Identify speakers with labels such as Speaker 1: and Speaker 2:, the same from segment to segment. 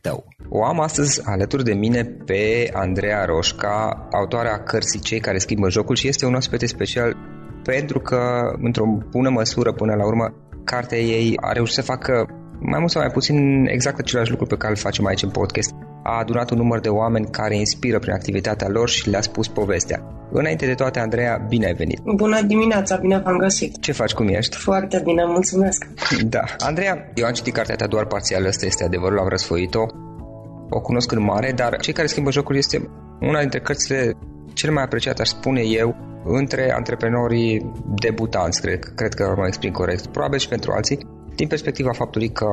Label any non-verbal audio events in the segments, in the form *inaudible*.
Speaker 1: tău. O am astăzi alături de mine pe Andreea Roșca, autoarea cărții Cei care schimbă jocul și este un oaspete special pentru că, într-o bună măsură, până la urmă, cartea ei a reușit să facă mai mult sau mai puțin exact același lucru pe care îl facem aici în podcast. A adunat un număr de oameni care inspiră prin activitatea lor și le-a spus povestea. Înainte de toate, Andreea, bine ai venit!
Speaker 2: Bună dimineața, bine v-am găsit!
Speaker 1: Ce faci, cum ești?
Speaker 2: Foarte bine, mulțumesc! *laughs*
Speaker 1: Da, Andreea, eu am citit cartea ta doar parțial, ăsta este adevărul, am răsfoit-o. O cunosc în mare, dar Cei care schimbă jocul este una dintre cărțile cel mai apreciate, aș spune eu, între antreprenorii debutanți, cred, cred că mă exprim corect, probabil și pentru alții, din perspectiva faptului că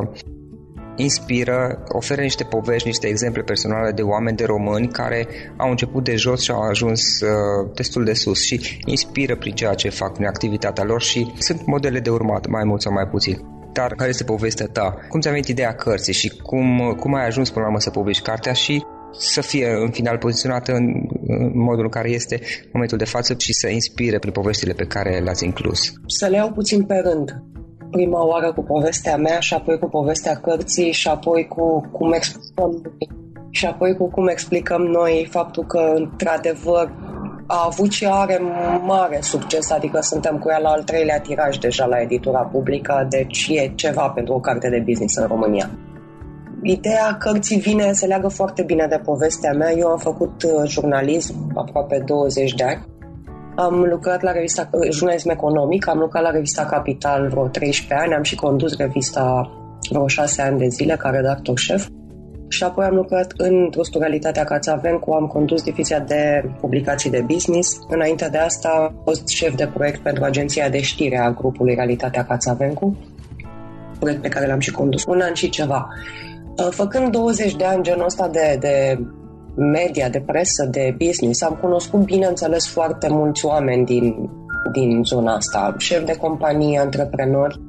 Speaker 1: inspiră, oferă niște povești, niște exemple personale de oameni, de români care au început de jos și au ajuns uh, destul de sus și inspiră prin ceea ce fac, prin activitatea lor și sunt modele de urmat, mai mult sau mai puțin. Dar care este povestea ta? Cum ți-a venit ideea cărții și cum, cum ai ajuns până la urmă să publici cartea și să fie în final poziționată în, în modul în care este în momentul de față și să inspire prin povestile pe care le-ați inclus.
Speaker 2: Să le iau puțin pe rând prima oară cu povestea mea și apoi cu povestea cărții și apoi cu cum explicăm și apoi cu cum explicăm noi faptul că într-adevăr a avut și are mare succes, adică suntem cu ea la al treilea tiraj deja la editura publică, deci e ceva pentru o carte de business în România. Ideea cărții vine, se leagă foarte bine de povestea mea. Eu am făcut uh, jurnalism aproape 20 de ani. Am lucrat la revista uh, Jurnalism Economic, am lucrat la revista Capital vreo 13 ani, am și condus revista vreo 6 ani de zile ca redactor șef și apoi am lucrat în trustul Realitatea Cațavencu, am condus divizia de publicații de business. Înainte de asta am fost șef de proiect pentru agenția de știre a grupului Realitatea Cațavencu, proiect pe care l-am și condus un an și ceva. Uh, făcând 20 de ani genul ăsta de, de media, de presă, de business, am cunoscut, bineînțeles, foarte mulți oameni din, din zona asta, șef de companie, antreprenori.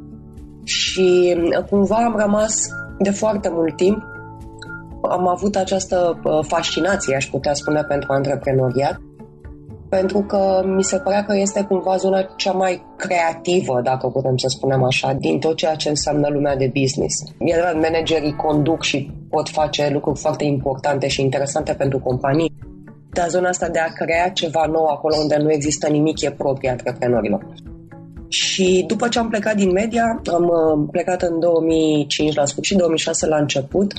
Speaker 2: Și uh, cumva am rămas de foarte mult timp. Am avut această uh, fascinație, aș putea spune, pentru antreprenoriat, pentru că mi se părea că este cumva zona cea mai creativă, dacă putem să spunem așa, din tot ceea ce înseamnă lumea de business. E adevărat, managerii conduc și pot face lucruri foarte importante și interesante pentru companii, dar zona asta de a crea ceva nou acolo unde nu există nimic e proprie antreprenorilor. Și după ce am plecat din media, am uh, plecat în 2005 la sfârșit, 2006 la început,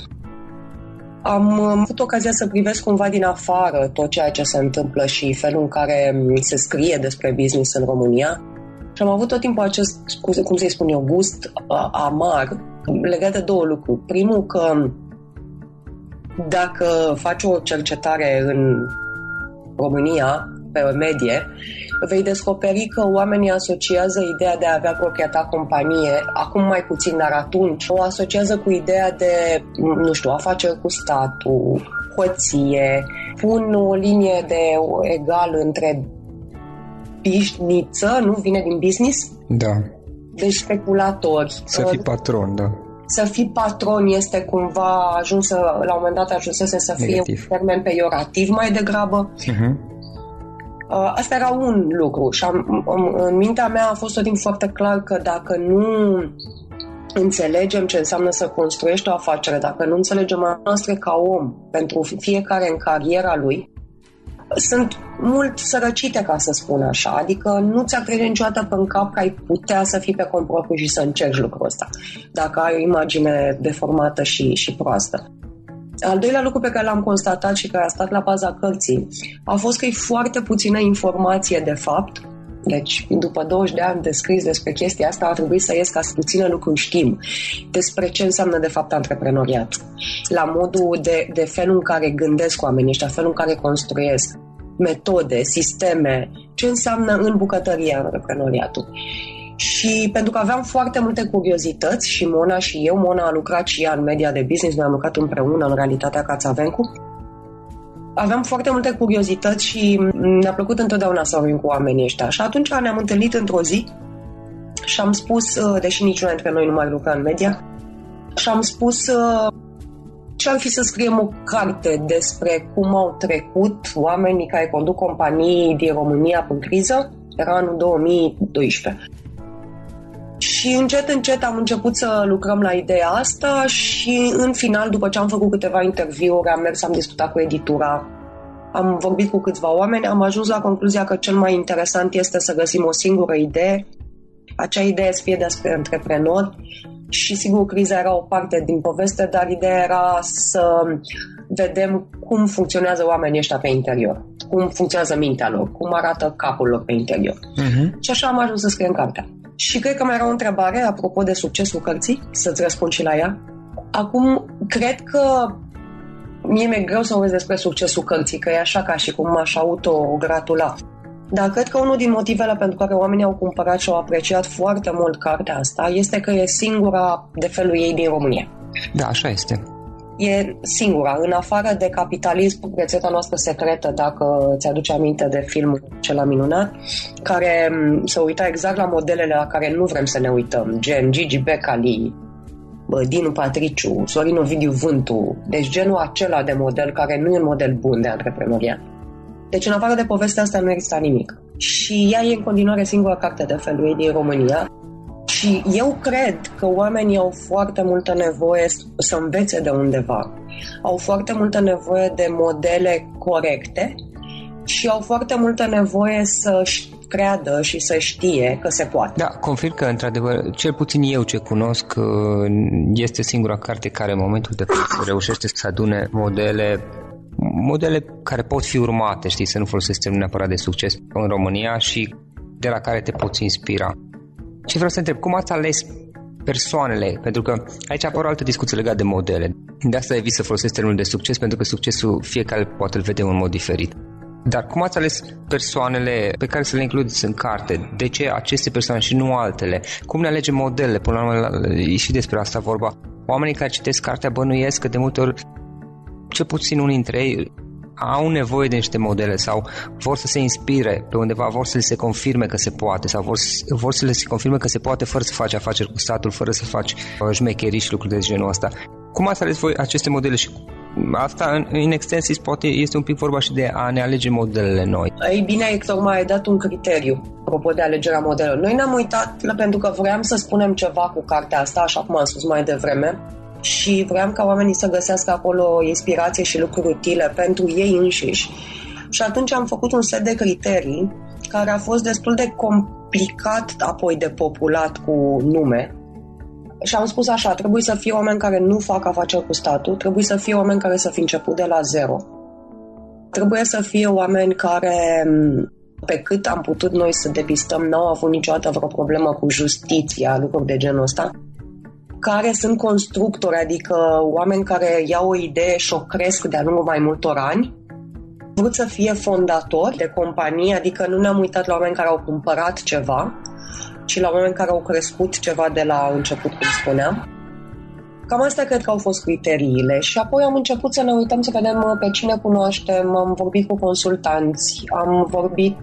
Speaker 2: am avut ocazia să privesc cumva din afară tot ceea ce se întâmplă și felul în care se scrie despre business în România. Și am avut tot timpul acest, cum să-i spun eu, gust amar legat de două lucruri. Primul că dacă faci o cercetare în România, pe o medie, vei descoperi că oamenii asociază ideea de a avea proprietatea companie, acum mai puțin, dar atunci, o asociază cu ideea de, nu știu, afaceri cu statul, hoție, pun o linie de egal între bișniță, nu? Vine din business?
Speaker 1: Da.
Speaker 2: Deci speculatori.
Speaker 1: Să fii patron, da.
Speaker 2: Să fii patron este cumva ajuns, la un moment dat ajunsese să fie Negativ. un termen peiorativ mai degrabă. Uh-huh. Uh, asta era un lucru și am, în mintea mea a fost tot timp foarte clar că dacă nu înțelegem ce înseamnă să construiești o afacere, dacă nu înțelegem a noastră ca om pentru fiecare în cariera lui, sunt mult sărăcite, ca să spun așa. Adică nu ți-ar trece niciodată pe cap că ai putea să fii pe compropriu și să încerci lucrul ăsta, dacă ai o imagine deformată și, și proastă. Al doilea lucru pe care l-am constatat și care a stat la baza cărții a fost că e foarte puțină informație de fapt deci, după 20 de ani de scris despre chestia asta, a trebuit să ies ca să puțină lucruri știm despre ce înseamnă de fapt antreprenoriat. La modul de, de felul în care gândesc oamenii ăștia, felul în care construiesc metode, sisteme, ce înseamnă în bucătărie antreprenoriatul. Și pentru că aveam foarte multe curiozități și Mona și eu, Mona a lucrat și ea în media de business, noi am lucrat împreună în realitatea Cațavencu, aveam foarte multe curiozități și ne-a plăcut întotdeauna să vorbim cu oamenii ăștia. Și atunci ne-am întâlnit într-o zi și am spus, uh, deși niciuna dintre noi nu mai lucra în media, și am spus uh, ce ar fi să scriem o carte despre cum au trecut oamenii care conduc companii din România în criză. Era anul 2012. Și încet, încet am început să lucrăm la ideea asta și în final, după ce am făcut câteva interviuri, am mers, am discutat cu editura, am vorbit cu câțiva oameni, am ajuns la concluzia că cel mai interesant este să găsim o singură idee, acea idee să fie despre antreprenori și sigur criza era o parte din poveste, dar ideea era să vedem cum funcționează oamenii ăștia pe interior, cum funcționează mintea lor, cum arată capul lor pe interior. Uh-huh. Și așa am ajuns să scriem cartea. Și cred că mai era o întrebare apropo de succesul cărții, să-ți răspund și la ea. Acum, cred că mie mi-e greu să vorbesc despre succesul cărții, că e așa ca și cum m-aș autogratula. Dar cred că unul din motivele pentru care oamenii au cumpărat și au apreciat foarte mult cartea asta este că e singura de felul ei din România.
Speaker 1: Da, așa este
Speaker 2: e singura. În afară de capitalism, rețeta noastră secretă, dacă ți-aduce aminte de filmul cel minunat, care se uita exact la modelele la care nu vrem să ne uităm, gen Gigi Becali, Dinu Patriciu, Sorin Ovidiu Vântu, deci genul acela de model care nu e un model bun de antreprenoriat. Deci în afară de povestea asta nu există nimic. Și ea e în continuare singura carte de felul ei din România și eu cred că oamenii au foarte multă nevoie să învețe de undeva. Au foarte multă nevoie de modele corecte și au foarte multă nevoie să creadă și să știe că se poate.
Speaker 3: Da, confirm că, într-adevăr, cel puțin eu ce cunosc, uh, este singura carte care în momentul de față reușește să adune modele modele care pot fi urmate, știi, să nu folosesc termenul neapărat de succes în România și de la care te poți inspira. Ce vreau să întreb, cum ați ales persoanele, pentru că aici apar o altă discuție legată de modele. De asta evit să folosesc termenul de succes, pentru că succesul fiecare poate îl vede în mod diferit. Dar cum ați ales persoanele pe care să le includeți în carte? De ce aceste persoane și nu altele? Cum ne alegem modelele? Până la urmă, e și despre asta vorba. Oamenii care citesc cartea bănuiesc că de multe ori, ce puțin unii dintre ei au nevoie de niște modele sau vor să se inspire pe undeva, vor să le se confirme că se poate sau vor, vor să le se confirme că se poate fără să faci afaceri cu statul, fără să faci uh, șmecherii și lucruri de genul ăsta. Cum ați ales voi aceste modele și asta în, în extensis poate este un pic vorba și de a ne alege modelele noi.
Speaker 2: Ei bine, ai tocmai ai dat un criteriu apropo de alegerea modelelor. Noi ne-am uitat pentru că vroiam să spunem ceva cu cartea asta, așa cum am spus mai devreme, și vreau ca oamenii să găsească acolo inspirație și lucruri utile pentru ei înșiși. Și atunci am făcut un set de criterii care a fost destul de complicat apoi de populat cu nume. Și am spus așa, trebuie să fie oameni care nu fac afaceri cu statul, trebuie să fie oameni care să fi început de la zero. Trebuie să fie oameni care, pe cât am putut noi să depistăm, n-au avut niciodată vreo problemă cu justiția, lucruri de genul ăsta care sunt constructori, adică oameni care iau o idee și o cresc de-a lungul mai multor ani, vrut să fie fondatori de companie, adică nu ne-am uitat la oameni care au cumpărat ceva, ci la oameni care au crescut ceva de la început, cum spuneam. Cam astea cred că au fost criteriile și apoi am început să ne uităm să vedem pe cine cunoaștem, am vorbit cu consultanți, am vorbit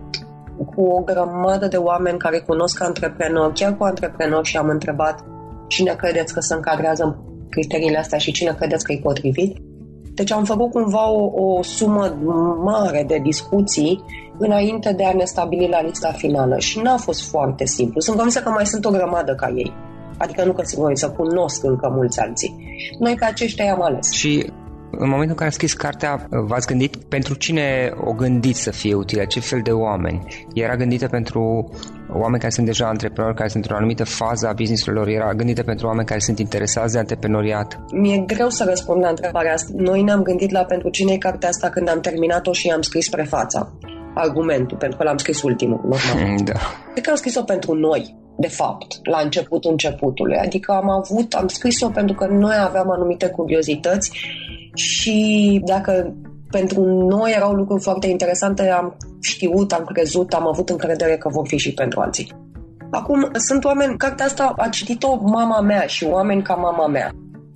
Speaker 2: cu o grămadă de oameni care cunosc antreprenori, chiar cu antreprenori și am întrebat cine credeți că se încadrează în criteriile astea și cine credeți că e potrivit. Deci am făcut cumva o, o sumă mare de discuții înainte de a ne stabili la lista finală și n-a fost foarte simplu. Sunt convinsă că mai sunt o grămadă ca ei. Adică nu că sunt convinsă, cunosc încă mulți alții. Noi pe aceștia i-am ales.
Speaker 3: Și în momentul în care ați scris cartea, v-ați gândit pentru cine o gândiți să fie utilă? Ce fel de oameni? Era gândită pentru oameni care sunt deja antreprenori, care sunt într-o anumită fază a business-ului Era gândită pentru oameni care sunt interesați de antreprenoriat?
Speaker 2: Mi-e greu să răspund la întrebarea asta. Noi ne-am gândit la pentru cine e cartea asta când am terminat-o și am scris prefața argumentul, pentru că l-am scris ultimul, normal.
Speaker 3: Da.
Speaker 2: Cred că am scris-o pentru noi, de fapt, la începutul începutului. Adică am avut, am scris-o pentru că noi aveam anumite curiozități și dacă pentru noi erau lucruri foarte interesante, am știut, am crezut, am avut încredere că vor fi și pentru alții. Acum, sunt oameni, cartea asta a citit-o mama mea și oameni ca mama mea,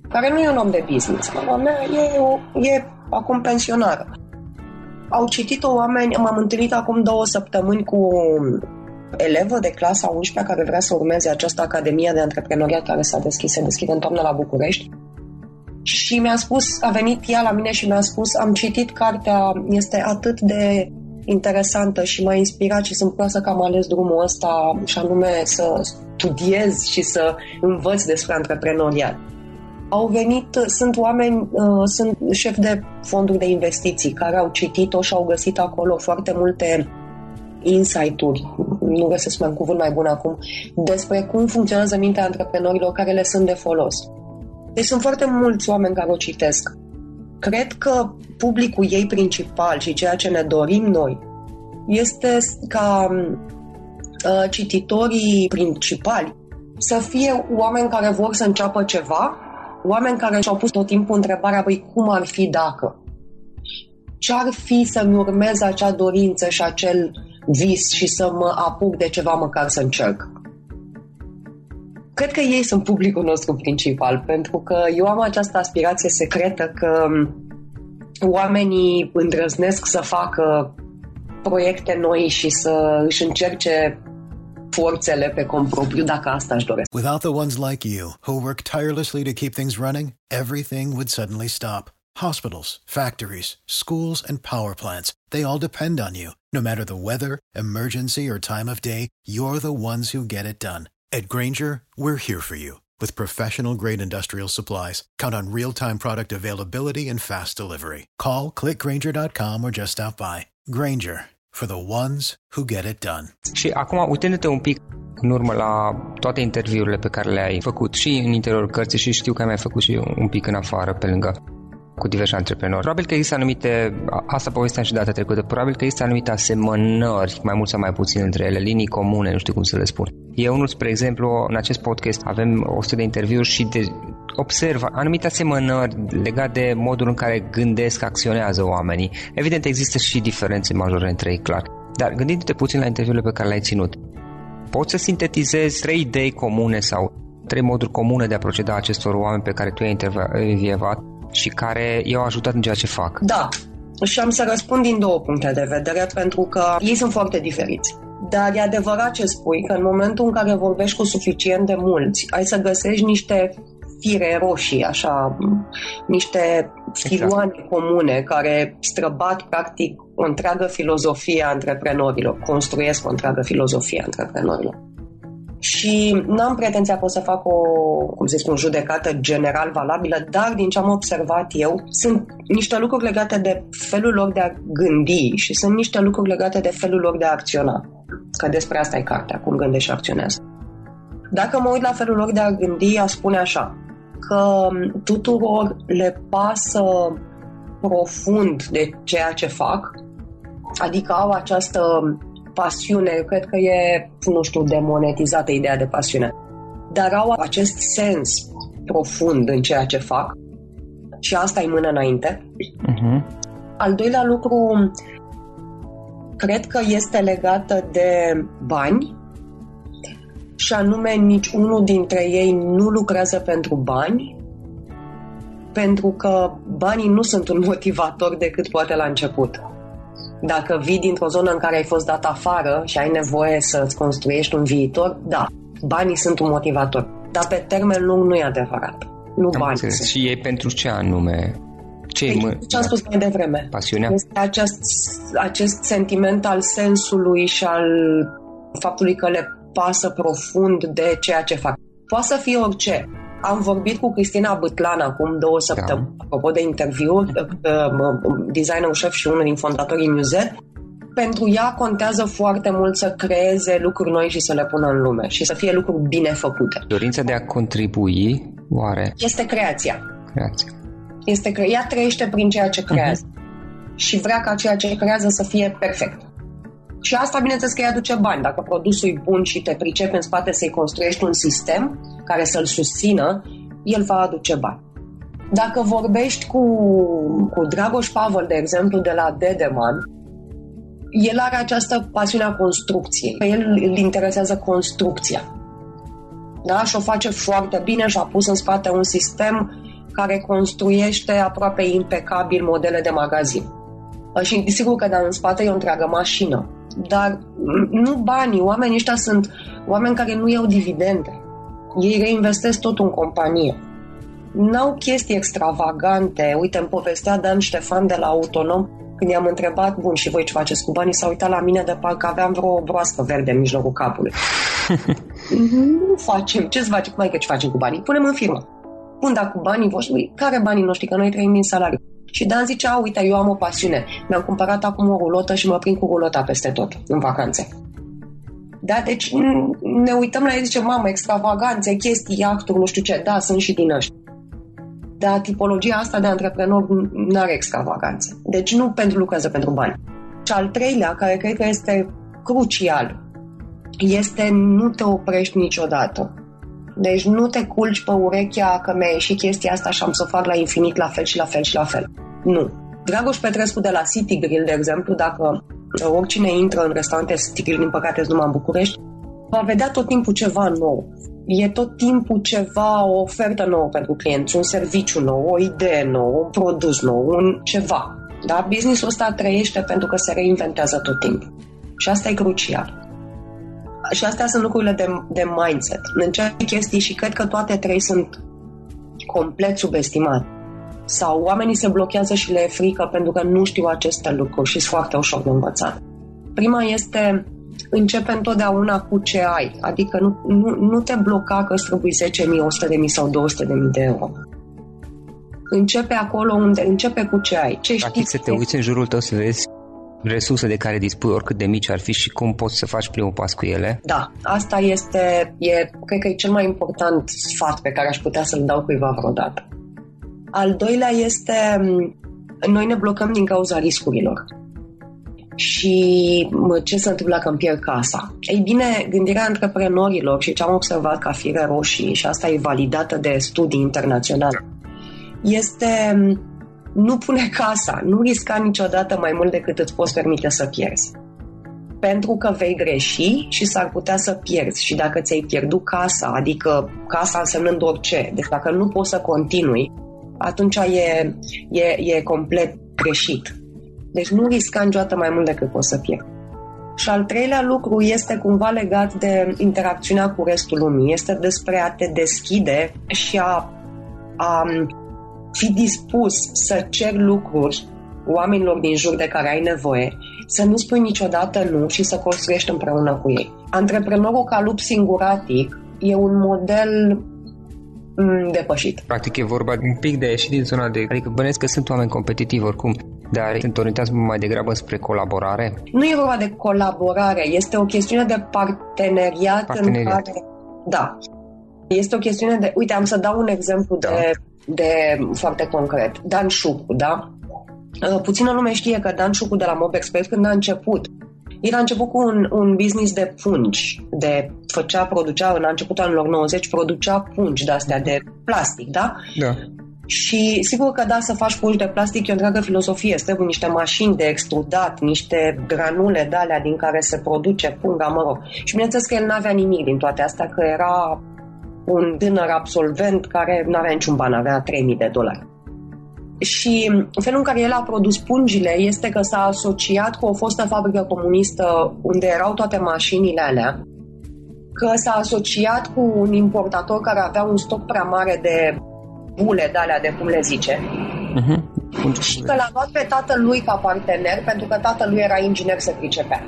Speaker 2: care nu e un om de business. Mama mea e, o, e acum pensionară. Au citit-o oameni, m-am întâlnit acum două săptămâni cu elevă de clasa 11 care vrea să urmeze această Academie de Antreprenoriat care s-a deschis, se deschide în toamnă la București și mi-a spus, a venit ea la mine și mi-a spus, am citit cartea, este atât de interesantă și m-a inspirat și sunt proastă că am ales drumul ăsta și anume să studiez și să învăț despre antreprenoriat. Au venit, sunt oameni, uh, sunt șefi de fonduri de investiții care au citit-o și au găsit acolo foarte multe insight-uri, nu găsesc mai un cuvânt mai bun acum, despre cum funcționează mintea antreprenorilor care le sunt de folos. Deci sunt foarte mulți oameni care o citesc. Cred că publicul ei principal și ceea ce ne dorim noi este ca uh, cititorii principali să fie oameni care vor să înceapă ceva, oameni care și-au pus tot timpul întrebarea, băi, cum ar fi dacă? Ce ar fi să-mi urmez acea dorință și acel vis și să mă apuc de ceva măcar să încerc? Cred că ei sunt publicul nostru principal, pentru că eu am această aspirație secretă că oamenii îndrăznesc să facă proiecte noi și să își încerce forțele pe compropriu, dacă asta își doresc.
Speaker 4: Without the ones like you, who work tirelessly to keep things running, everything would suddenly stop. Hospitals, factories, schools, and power plants, they all depend on you. No matter the weather, emergency, or time of day, you're the ones who get it done. At Granger, we're here for you with professional grade industrial supplies. Count on real time product availability and fast delivery. Call clickgranger.com or just stop by. Granger, for the ones who get it done.
Speaker 3: Și acum, uitându-te un pic în urmă la toate interviurile pe care le-ai făcut și în interiorul cărții și știu că ai mai făcut și un pic în afară pe lângă cu diversi antreprenori. Probabil că există anumite, asta povesteam și data trecută, probabil că există anumite asemănări, mai mult sau mai puțin între ele, linii comune, nu știu cum să le spun. Eu unul, spre exemplu, în acest podcast avem 100 de interviuri și de, observ anumite asemănări legate de modul în care gândesc, acționează oamenii. Evident, există și diferențe majore între ei, clar. Dar gândindu-te puțin la interviurile pe care le-ai ținut, poți să sintetizezi trei idei comune sau trei moduri comune de a proceda acestor oameni pe care tu i-ai intervievat și care i-au ajutat în ceea ce fac?
Speaker 2: Da, și am să răspund din două puncte de vedere, pentru că ei sunt foarte diferiți. Dar e adevărat ce spui, că în momentul în care vorbești cu suficient de mulți, ai să găsești niște fire roșii, așa, niște filoane exact. comune care străbat practic o întreagă filozofie a antreprenorilor, construiesc o întreagă filozofie a antreprenorilor. Și n-am pretenția că o să fac o, cum să spun, judecată general valabilă, dar din ce am observat eu, sunt niște lucruri legate de felul lor de a gândi și sunt niște lucruri legate de felul lor de a acționa. Că despre asta e cartea, cum gândești și acționează. Dacă mă uit la felul lor de a gândi, a spune așa, că tuturor le pasă profund de ceea ce fac, adică au această pasiune, cred că e, nu știu, demonetizată ideea de pasiune, dar au acest sens profund în ceea ce fac și asta e mână înainte. Uh-huh. Al doilea lucru, cred că este legată de bani și anume nici unul dintre ei nu lucrează pentru bani, pentru că banii nu sunt un motivator decât poate la început. Dacă vii dintr-o zonă în care ai fost dat afară și ai nevoie să-ți construiești un viitor, da, banii sunt un motivator. Dar pe termen lung nu e adevărat. Nu Am banii
Speaker 3: sunt. Și ei pentru ce anume?
Speaker 2: Ce păi, mă... ce am spus mai devreme.
Speaker 3: Pasiunea?
Speaker 2: Este acest, acest sentiment al sensului și al faptului că le pasă profund de ceea ce fac. Poate să fie orice. Am vorbit cu Cristina Bătlan acum două da. săptămâni, da. apropo de interviu, uh, uh, designerul șef și unul din fondatorii Muse. Pentru ea contează foarte mult să creeze lucruri noi și să le pună în lume și să fie lucruri bine făcute.
Speaker 3: Dorința de a contribui, oare?
Speaker 2: Este creația.
Speaker 3: Creația.
Speaker 2: Este cre- ea trăiește prin ceea ce creează. Uh-huh. Și vrea ca ceea ce creează să fie perfect. Și asta, bineînțeles, că îi aduce bani. Dacă produsul e bun și te pricepi în spate să-i construiești un sistem care să-l susțină, el va aduce bani. Dacă vorbești cu, cu Dragoș Pavel, de exemplu, de la Dedeman, el are această pasiune a construcției. Pe el îl interesează construcția. Da? Și o face foarte bine și a pus în spate un sistem care construiește aproape impecabil modele de magazin. Și sigur că dar în spate e o întreagă mașină dar nu banii. Oamenii ăștia sunt oameni care nu iau dividende. Ei reinvestesc tot în companie. N-au chestii extravagante. Uite, îmi povestea Dan Ștefan de la Autonom când i-am întrebat, bun, și voi ce faceți cu banii? S-a uitat la mine de parcă aveam vreo broască verde în mijlocul capului. *laughs* nu facem. Ce-ți face? Mai că ce facem cu banii? Punem în firmă. Bun, dar cu banii voștri, care banii noștri? Că noi trăim din salariu. Și Dan zicea, uite, eu am o pasiune. Mi-am cumpărat acum o rulotă și mă prind cu rulota peste tot, în vacanțe. Da, deci ne uităm la el, zice, mamă, extravaganțe, chestii, iahturi, nu știu ce. Da, sunt și din ăștia. Dar tipologia asta de antreprenor nu are extravaganțe. Deci nu pentru lucrează pentru bani. Și al treilea, care cred că este crucial, este nu te oprești niciodată. Deci nu te culci pe urechea că mi-a ieșit chestia asta și am să o fac la infinit, la fel și la fel și la fel. Nu. Dragoș Petrescu de la City Grill, de exemplu, dacă oricine intră în restaurante City Grill, din păcate numai în București, va vedea tot timpul ceva nou. E tot timpul ceva, o ofertă nouă pentru clienți, un serviciu nou, o idee nouă, un produs nou, un ceva. Da? Businessul ăsta trăiește pentru că se reinventează tot timpul. Și asta e crucial. Și astea sunt lucrurile de, de mindset. Încerc chestii și cred că toate trei sunt complet subestimate. Sau oamenii se blochează și le e frică pentru că nu știu aceste lucruri și sunt foarte ușor de învățat. Prima este începe întotdeauna cu ce ai. Adică nu, nu, nu te bloca că îți trebuie 10.000, 100.000 sau 200.000 de euro. Începe acolo unde începe cu ce ai. Ce
Speaker 3: Practic
Speaker 2: știi
Speaker 3: să te uiți în jurul tău să vezi resurse de care dispui, oricât de mici ar fi și cum poți să faci primul pas cu ele?
Speaker 2: Da, asta este, e, cred că e cel mai important sfat pe care aș putea să-l dau cuiva vreodată. Al doilea este, noi ne blocăm din cauza riscurilor. Și ce se întâmplă când pierd casa? Ei bine, gândirea antreprenorilor și ce am observat ca fire roșii, și asta e validată de studii internaționale, este nu pune casa, nu risca niciodată mai mult decât îți poți permite să pierzi. Pentru că vei greși și s-ar putea să pierzi. Și dacă ți-ai pierdut casa, adică casa însemnând orice, deci dacă nu poți să continui, atunci e, e, e complet greșit. Deci nu risca niciodată mai mult decât poți să pierzi. Și al treilea lucru este cumva legat de interacțiunea cu restul lumii. Este despre a te deschide și a, a fi dispus să cer lucruri oamenilor din jur de care ai nevoie, să nu spui niciodată nu și să construiești împreună cu ei. Antreprenorul ca lup singuratic e un model mm, depășit.
Speaker 3: Practic e vorba un pic de ieșit din zona de... Adică bănesc că sunt oameni competitivi oricum, dar sunt orientați mai degrabă spre colaborare?
Speaker 2: Nu e vorba de colaborare, este o chestiune de parteneriat, parteneriat. în care... Da. Este o chestiune de... Uite, am să dau un exemplu da. de de foarte concret. Dan Șucu, da? Uh, puțină lume știe că Dan Șucu de la Mob Expert când a început el a început cu un, un business de pungi, de făcea, producea, în începutul anilor 90, producea pungi de-astea de plastic, da?
Speaker 3: Da.
Speaker 2: Și sigur că da, să faci pungi de plastic e o întreagă filosofie. Trebuie niște mașini de extrudat, niște granule de alea din care se produce punga, mă rog. Și bineînțeles că el n-avea nimic din toate astea, că era un tânăr absolvent care nu avea niciun ban, avea 3000 de dolari. Și felul în care el a produs pungile este că s-a asociat cu o fostă fabrică comunistă unde erau toate mașinile alea, că s-a asociat cu un importator care avea un stoc prea mare de bule de alea, de cum le zice, uh-huh. și că l-a luat pe tatăl lui ca partener pentru că tatăl lui era inginer, se pricepea.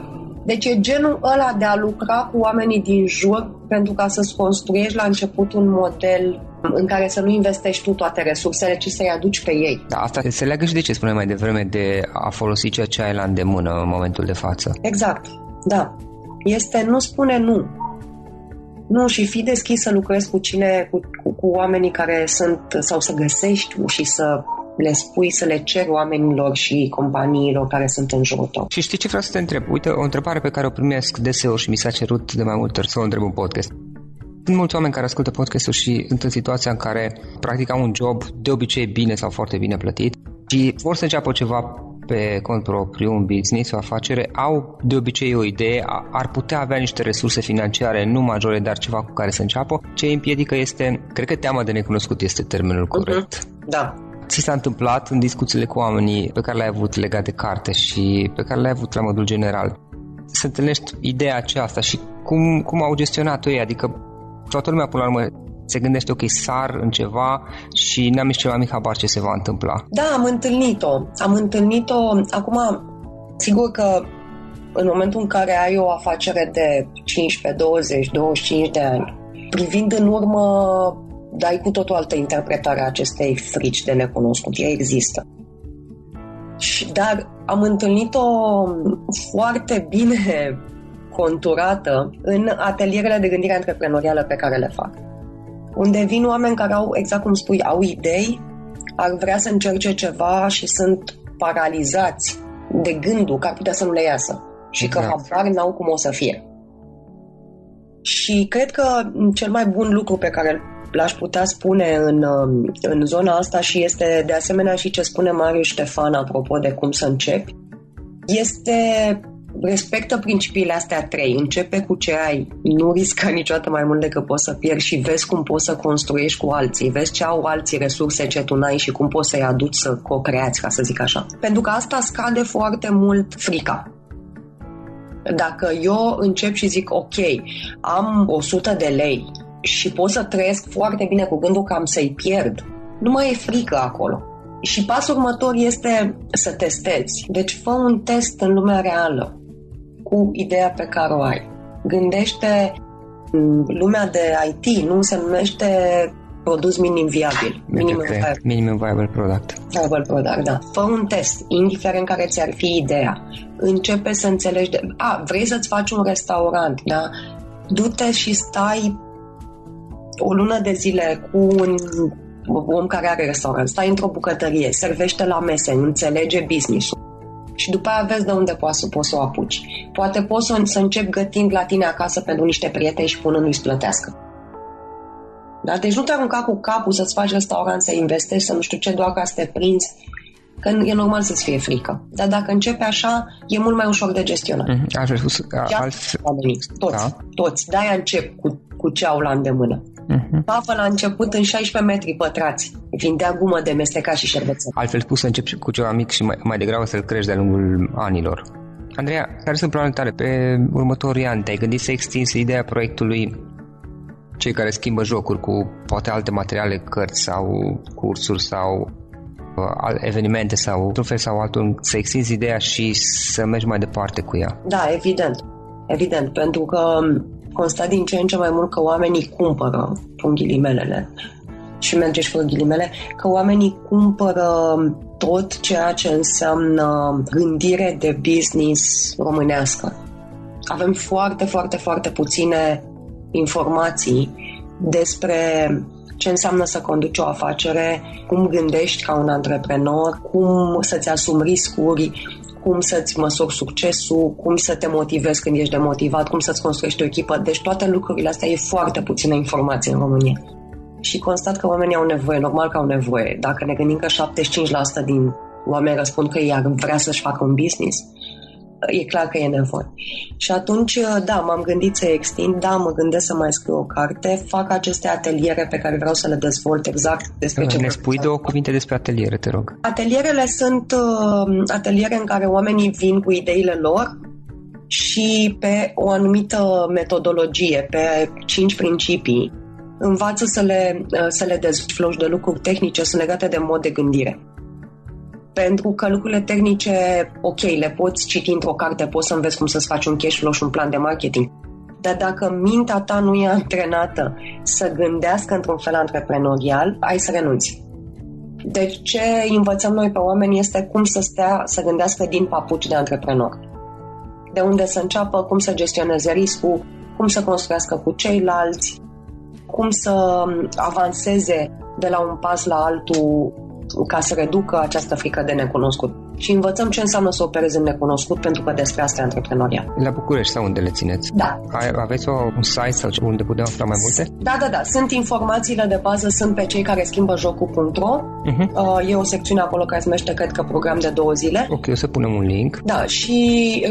Speaker 2: Deci e genul ăla de a lucra cu oamenii din jur pentru ca să-ți construiești la început un model în care să nu investești tu toate resursele, ci să-i aduci pe ei.
Speaker 3: Da, asta se leagă și de ce spuneai mai devreme de a folosi ceea ce ai la îndemână în momentul de față.
Speaker 2: Exact, da. Este nu spune nu. Nu, și fi deschis să lucrezi cu cine, cu, cu, cu oamenii care sunt, sau să găsești și să le spui să le cer oamenilor și companiilor care sunt în jurul tău.
Speaker 3: Și știi ce vreau să te întreb? Uite, o întrebare pe care o primesc deseori și mi s-a cerut de mai multe ori să o întreb în podcast. Sunt mulți oameni care ascultă podcastul și sunt în situația în care practic au un job de obicei bine sau foarte bine plătit și vor să înceapă ceva pe cont propriu, un business, o afacere, au de obicei o idee, ar putea avea niște resurse financiare, nu majore, dar ceva cu care să înceapă. Ce îi împiedică este, cred că teama de necunoscut este termenul corect.
Speaker 2: Uh-huh. Da,
Speaker 3: ți s-a întâmplat în discuțiile cu oamenii pe care le-ai avut legat de carte și pe care le-ai avut la modul general să întâlnești ideea aceasta și cum, cum au gestionat-o ei, adică toată lumea până la urmă se gândește, ok, sar în ceva și n-am nici ceva mic habar ce se va întâmpla.
Speaker 2: Da, am întâlnit-o. Am întâlnit-o. Acum, sigur că în momentul în care ai o afacere de 15, 20, 25 de ani, privind în urmă dai cu totul altă interpretare a acestei frici de necunoscut. Ea există. Și, dar am întâlnit-o foarte bine conturată în atelierele de gândire antreprenorială pe care le fac. Unde vin oameni care au, exact cum spui, au idei, ar vrea să încerce ceva și sunt paralizați de gândul că ar putea să nu le iasă și că exact. habar n-au cum o să fie. Și cred că cel mai bun lucru pe care l-aș putea spune în, um, în zona asta și este de asemenea și ce spune Marius Ștefan apropo de cum să începi, este respectă principiile astea trei. Începe cu ce ai, nu risca niciodată mai mult decât poți să pierzi și vezi cum poți să construiești cu alții, vezi ce au alții resurse ce tu n-ai și cum poți să-i aduci să co-creați, ca să zic așa. Pentru că asta scade foarte mult frica. Dacă eu încep și zic, ok, am 100 de lei, și pot să trăiesc foarte bine cu gândul că am să-i pierd, nu mai e frică acolo. Și pasul următor este să testezi. Deci fă un test în lumea reală cu ideea pe care o ai. Gândește lumea de IT nu se numește produs minim viabil.
Speaker 1: Minimum viable. minimum viable product.
Speaker 2: Viable product, da. Fă un test, indiferent care ți-ar fi ideea. Începe să înțelegi... De... A, vrei să-ți faci un restaurant, da? Du-te și stai o lună de zile cu un om care are restaurant, stai într-o bucătărie, servește la mese, înțelege business-ul și după aia vezi de unde poți să, poți să o apuci. Poate poți să, să începi gătind la tine acasă pentru niște prieteni și punându-i să plătească. Da? Deci nu te arunca cu capul să-ți faci restaurant, să investești, să nu știu ce, doar ca să te prinzi, că e normal să-ți fie frică. Dar dacă începe așa, e mult mai ușor de gestionat.
Speaker 1: Mm-hmm. Așa spus, alt...
Speaker 2: oamenii, toți, da. toți. De-aia încep cu, cu ce au la îndemână. Uh-huh. Papa la început în 16 metri pătrați. Vindea gumă de mestecat și șervețel.
Speaker 1: Altfel spus să începi cu ceva mic și mai, mai degrabă să-l crești de-a lungul anilor. Andreea, care sunt planurile tale pe următorii ani? Te-ai gândit să extinzi ideea proiectului cei care schimbă jocuri cu poate alte materiale, cărți sau cursuri sau uh, evenimente sau într-un fel sau altul, să extinzi ideea și să mergi mai departe cu ea.
Speaker 2: Da, evident. Evident, pentru că constat din ce în ce mai mult că oamenii cumpără, pun ghilimelele, și merge și fără ghilimele, că oamenii cumpără tot ceea ce înseamnă gândire de business românească. Avem foarte, foarte, foarte puține informații despre ce înseamnă să conduci o afacere, cum gândești ca un antreprenor, cum să-ți asumi riscuri, cum să-ți măsori succesul, cum să te motivezi când ești demotivat, cum să-ți construiești o echipă. Deci toate lucrurile astea e foarte puțină informație în România. Și constat că oamenii au nevoie, normal că au nevoie. Dacă ne gândim că 75% din oameni răspund că ei ar vrea să-și facă un business, e clar că e nevoie. Și atunci, da, m-am gândit să extind, da, mă gândesc să mai scriu o carte, fac aceste ateliere pe care vreau să le dezvolt exact despre ce
Speaker 1: Ne spui două cuvinte despre ateliere, te rog.
Speaker 2: Atelierele sunt uh, ateliere în care oamenii vin cu ideile lor și pe o anumită metodologie, pe cinci principii, învață să le, uh, să le dezvăluie de lucruri tehnice, sunt legate de mod de gândire pentru că lucrurile tehnice, ok, le poți citi într-o carte, poți să înveți cum să-ți faci un cash flow și un plan de marketing. Dar dacă mintea ta nu e antrenată să gândească într-un fel antreprenorial, ai să renunți. Deci ce învățăm noi pe oameni este cum să stea, să gândească din papuci de antreprenor. De unde să înceapă, cum să gestioneze riscul, cum să construiască cu ceilalți, cum să avanseze de la un pas la altul ca să reducă această frică de necunoscut. Și învățăm ce înseamnă să operezi în necunoscut, pentru că despre asta e antreprenoria.
Speaker 1: La București sau unde le țineți?
Speaker 2: Da.
Speaker 1: Aveți o, un site sau unde putem afla mai multe?
Speaker 2: Da, da, da. Sunt informațiile de bază, sunt pe cei care schimbă jocul.ro. Uh-huh. Uh, e o secțiune acolo care se numește, cred că, program de două zile.
Speaker 1: Ok, o să punem un link.
Speaker 2: Da, și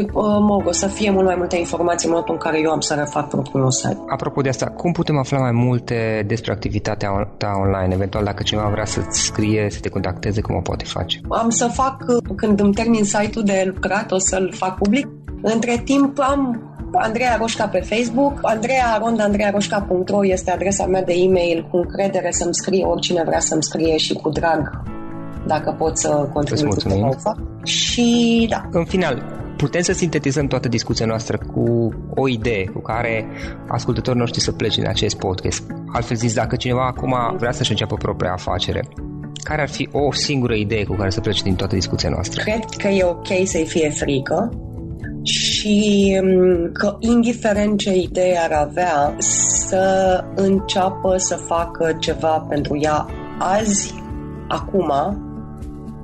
Speaker 2: uh, mă o să fie mult mai multe informații în momentul în care eu am să refac propriul site.
Speaker 1: Apropo de asta, cum putem afla mai multe despre activitatea ta online? Eventual, dacă cineva vrea să-ți scrie, să te contacteze, cum o poate face?
Speaker 2: Am să fac, când îmi termin site-ul de lucrat, o să-l fac public. Între timp am Andreea Roșca pe Facebook, Andreea Arond, andrearoșca.ro este adresa mea de e-mail cu încredere să-mi scrie oricine vrea să-mi scrie și cu drag dacă pot să continui cu fac. Și da.
Speaker 1: În final, putem să sintetizăm toată discuția noastră cu o idee cu care ascultătorii noștri să plece din acest podcast. Altfel zis, dacă cineva acum vrea să-și înceapă propria afacere, care ar fi o singură idee cu care să pleci din toată discuția noastră?
Speaker 2: Cred că e ok să-i fie frică și mm, că indiferent ce idee ar avea, să înceapă să facă ceva pentru ea azi, acum,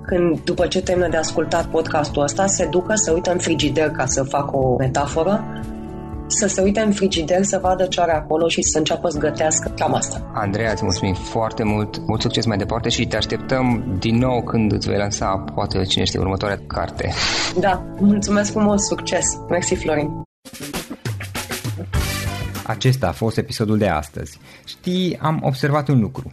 Speaker 2: când după ce termină de ascultat podcastul ăsta, se ducă să uită în frigider, ca să fac o metaforă, să se uite în frigider, să vadă ce are acolo și să înceapă să gătească. Cam asta.
Speaker 1: Andreea, îți mulțumim foarte mult, mult succes mai departe și te așteptăm din nou când îți vei lansa, poate cine știe, următoarea carte.
Speaker 2: Da, mulțumesc frumos, succes. Mersi, Florin.
Speaker 1: Acesta a fost episodul de astăzi. Știi, am observat un lucru.